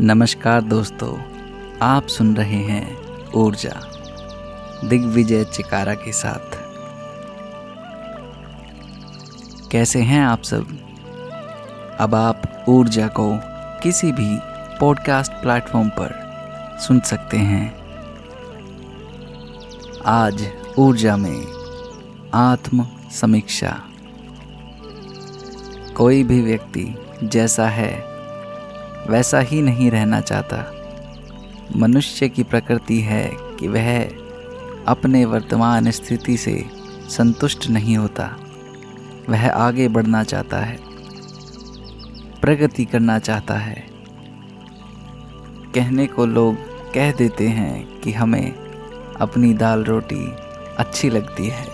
नमस्कार दोस्तों, आप सुन रहे हैं ऊर्जा, दिग्विजय चिकारा के साथ। कैसे हैं आप सब? अब आप ऊर्जा को किसी भी पॉडकास्ट प्लेटफॉर्म पर सुन सकते हैं। आज ऊर्जा में आत्म समीक्षा। कोई भी व्यक्ति जैसा है वैसा ही नहीं रहना चाहता। मनुष्य की प्रकृति है कि वह अपने वर्तमान स्थिति से संतुष्ट नहीं होता। वह आगे बढ़ना चाहता है, प्रगति करना चाहता है। कहने को लोग कह देते हैं कि हमें अपनी दाल रोटी अच्छी लगती है,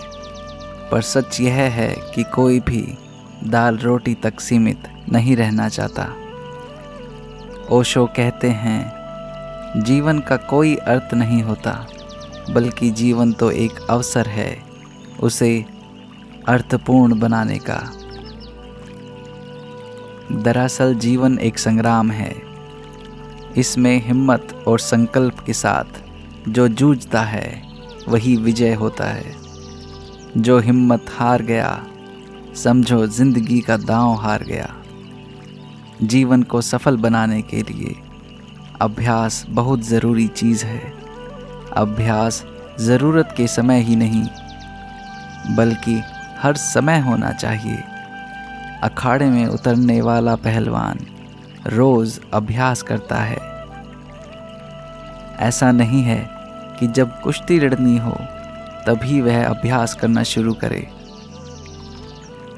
पर सच यह है कि कोई भी दाल रोटी तक सीमित नहीं रहना चाहता। ओशो कहते हैं, जीवन का कोई अर्थ नहीं होता, बल्कि जीवन तो एक अवसर है, उसे अर्थपूर्ण बनाने का। दरअसल जीवन एक संग्राम है। इसमें हिम्मत और संकल्प के साथ जो जूझता है, वही विजय होता है। जो हिम्मत हार गया, समझो ज़िंदगी का दांव हार गया। जीवन को सफल बनाने के लिए। अभ्यास बहुत ज़रूरी चीज़ है। अभ्यास ज़रूरत के समय ही नहीं, बल्कि हर समय होना चाहिए। अखाड़े में उतरने वाला पहलवान रोज़ अभ्यास करता है। ऐसा नहीं है कि जब कुश्ती लड़नी हो, तभी वह अभ्यास करना शुरू करे।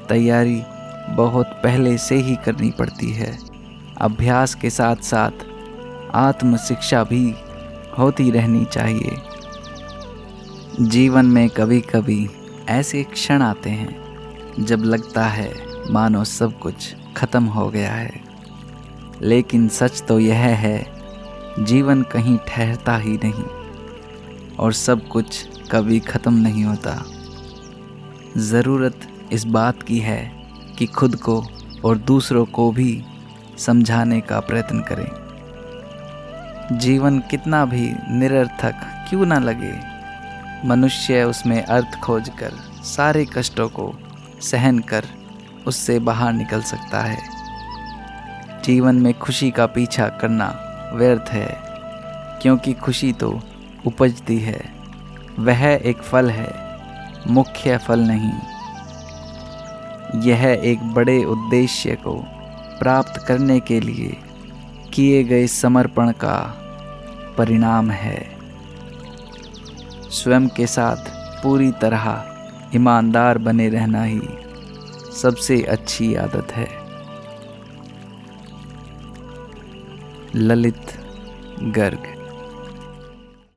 तैयारी बहुत पहले से ही करनी पड़ती है। अभ्यास के साथ साथ आत्म शिक्षा भी होती रहनी चाहिए। जीवन में कभी कभी ऐसे क्षण आते हैं, जब लगता है, मानो सब कुछ खत्म हो गया है। लेकिन सच तो यह है, जीवन कहीं ठहरता ही नहीं, और सब कुछ कभी ख़त्म नहीं होता। ज़रूरत इस बात की है कि खुद को और दूसरों को भी समझाने का प्रयत्न करें। जीवन कितना भी निरर्थक क्यों ना लगे, मनुष्य उसमें अर्थ खोजकर सारे कष्टों को सहन कर उससे बाहर निकल सकता है। जीवन में खुशी का पीछा करना व्यर्थ है, क्योंकि खुशी तो उपजती है। वह एक फल है, मुख्य फल नहीं। यह एक बड़े उद्देश्य को प्राप्त करने के लिए किए गए समर्पण का परिणाम है। स्वयं के साथ पूरी तरह ईमानदार बने रहना ही सबसे अच्छी आदत है। ललित गर्ग।